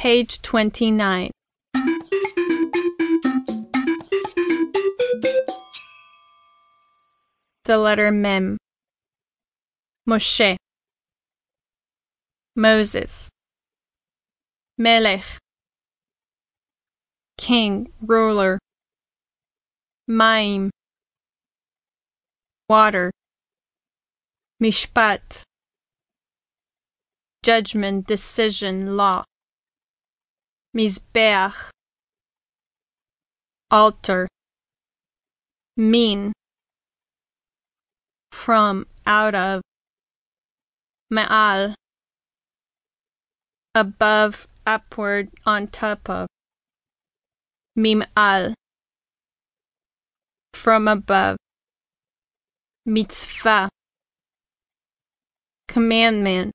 Page 29. The letter Mem. Moshe. Moses. Melech. King, ruler. Maim. Water. Mishpat. Judgment, decision, law. Mizbeach. Altar. Mean. From, out of. Ma'al. Above, upward, on top of. Mim'al. From above. Mitzvah. Commandment.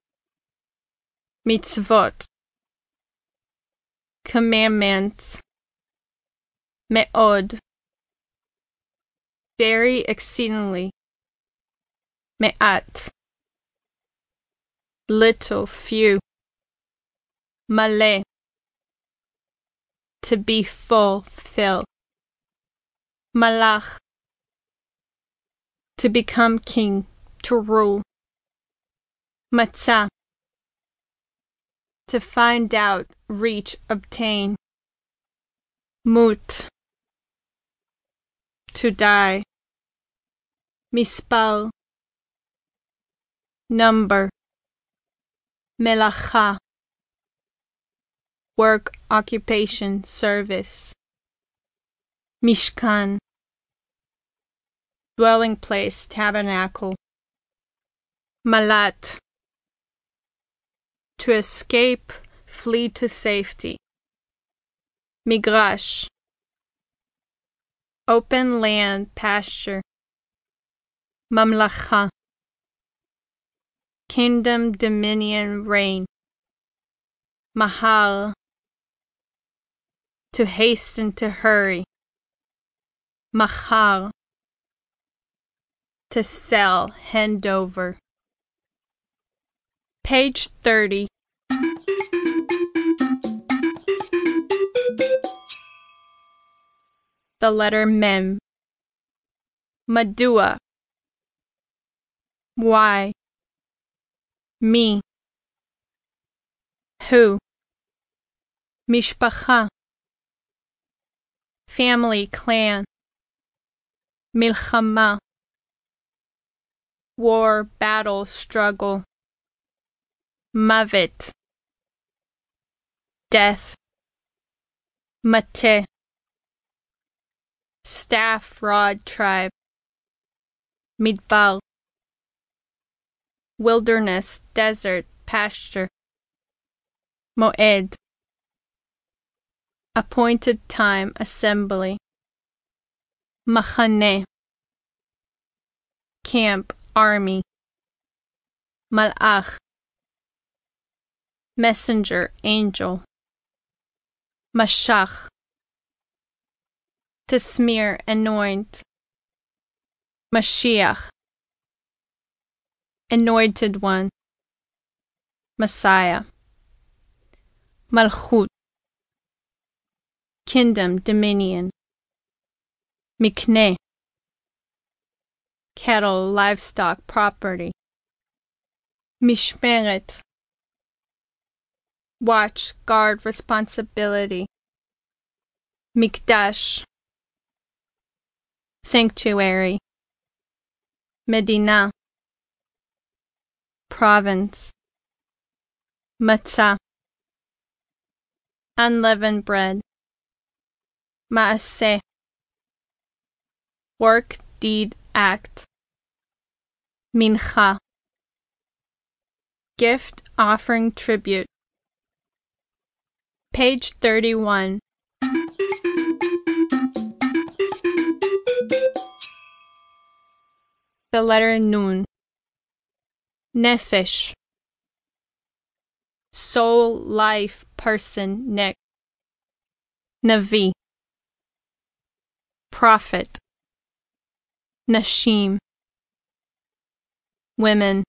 Mitzvot. Commandments. Me'od. Very exceedingly. Me'at. Little, few. Maleh. To be full, fill. Malach. To become king, to rule. Matzah. To find out, reach, obtain. Mut. To die. Mispar. Number. Melacha. Work, occupation, service. Mishkan. Dwelling place, tabernacle. Malat. To escape, flee to safety. Migrash. Open land, pasture. Mamlacha. Kingdom, dominion, reign. Mahal. To hasten, to hurry. Machar. To sell, hand over. Page 30. The letter Mem. Madua. Why? Me. Who? Mishpacha. Family, clan. Milchama. War, battle, struggle. Mavet. Death. Mate. Staff rod tribe. Midbar. Wilderness, desert, pasture. Moed. Appointed time, assembly. Machane. Camp, army. Malach. Messenger, angel. Mashach. To smear, anoint. Mashiach. Anointed one. Messiah. Malchut. Kingdom, dominion. Mikne. Cattle, livestock, property. Mishmeret. Watch, guard, responsibility. Mikdash. Sanctuary. Medina. Province. Matzah. Unleavened bread. Maaseh. Work, deed, act. Mincha. Gift, offering, tribute. Page 31. The letter Nun. Nefesh. Soul, life, person, neck. Navi. Prophet. Nashim. Women.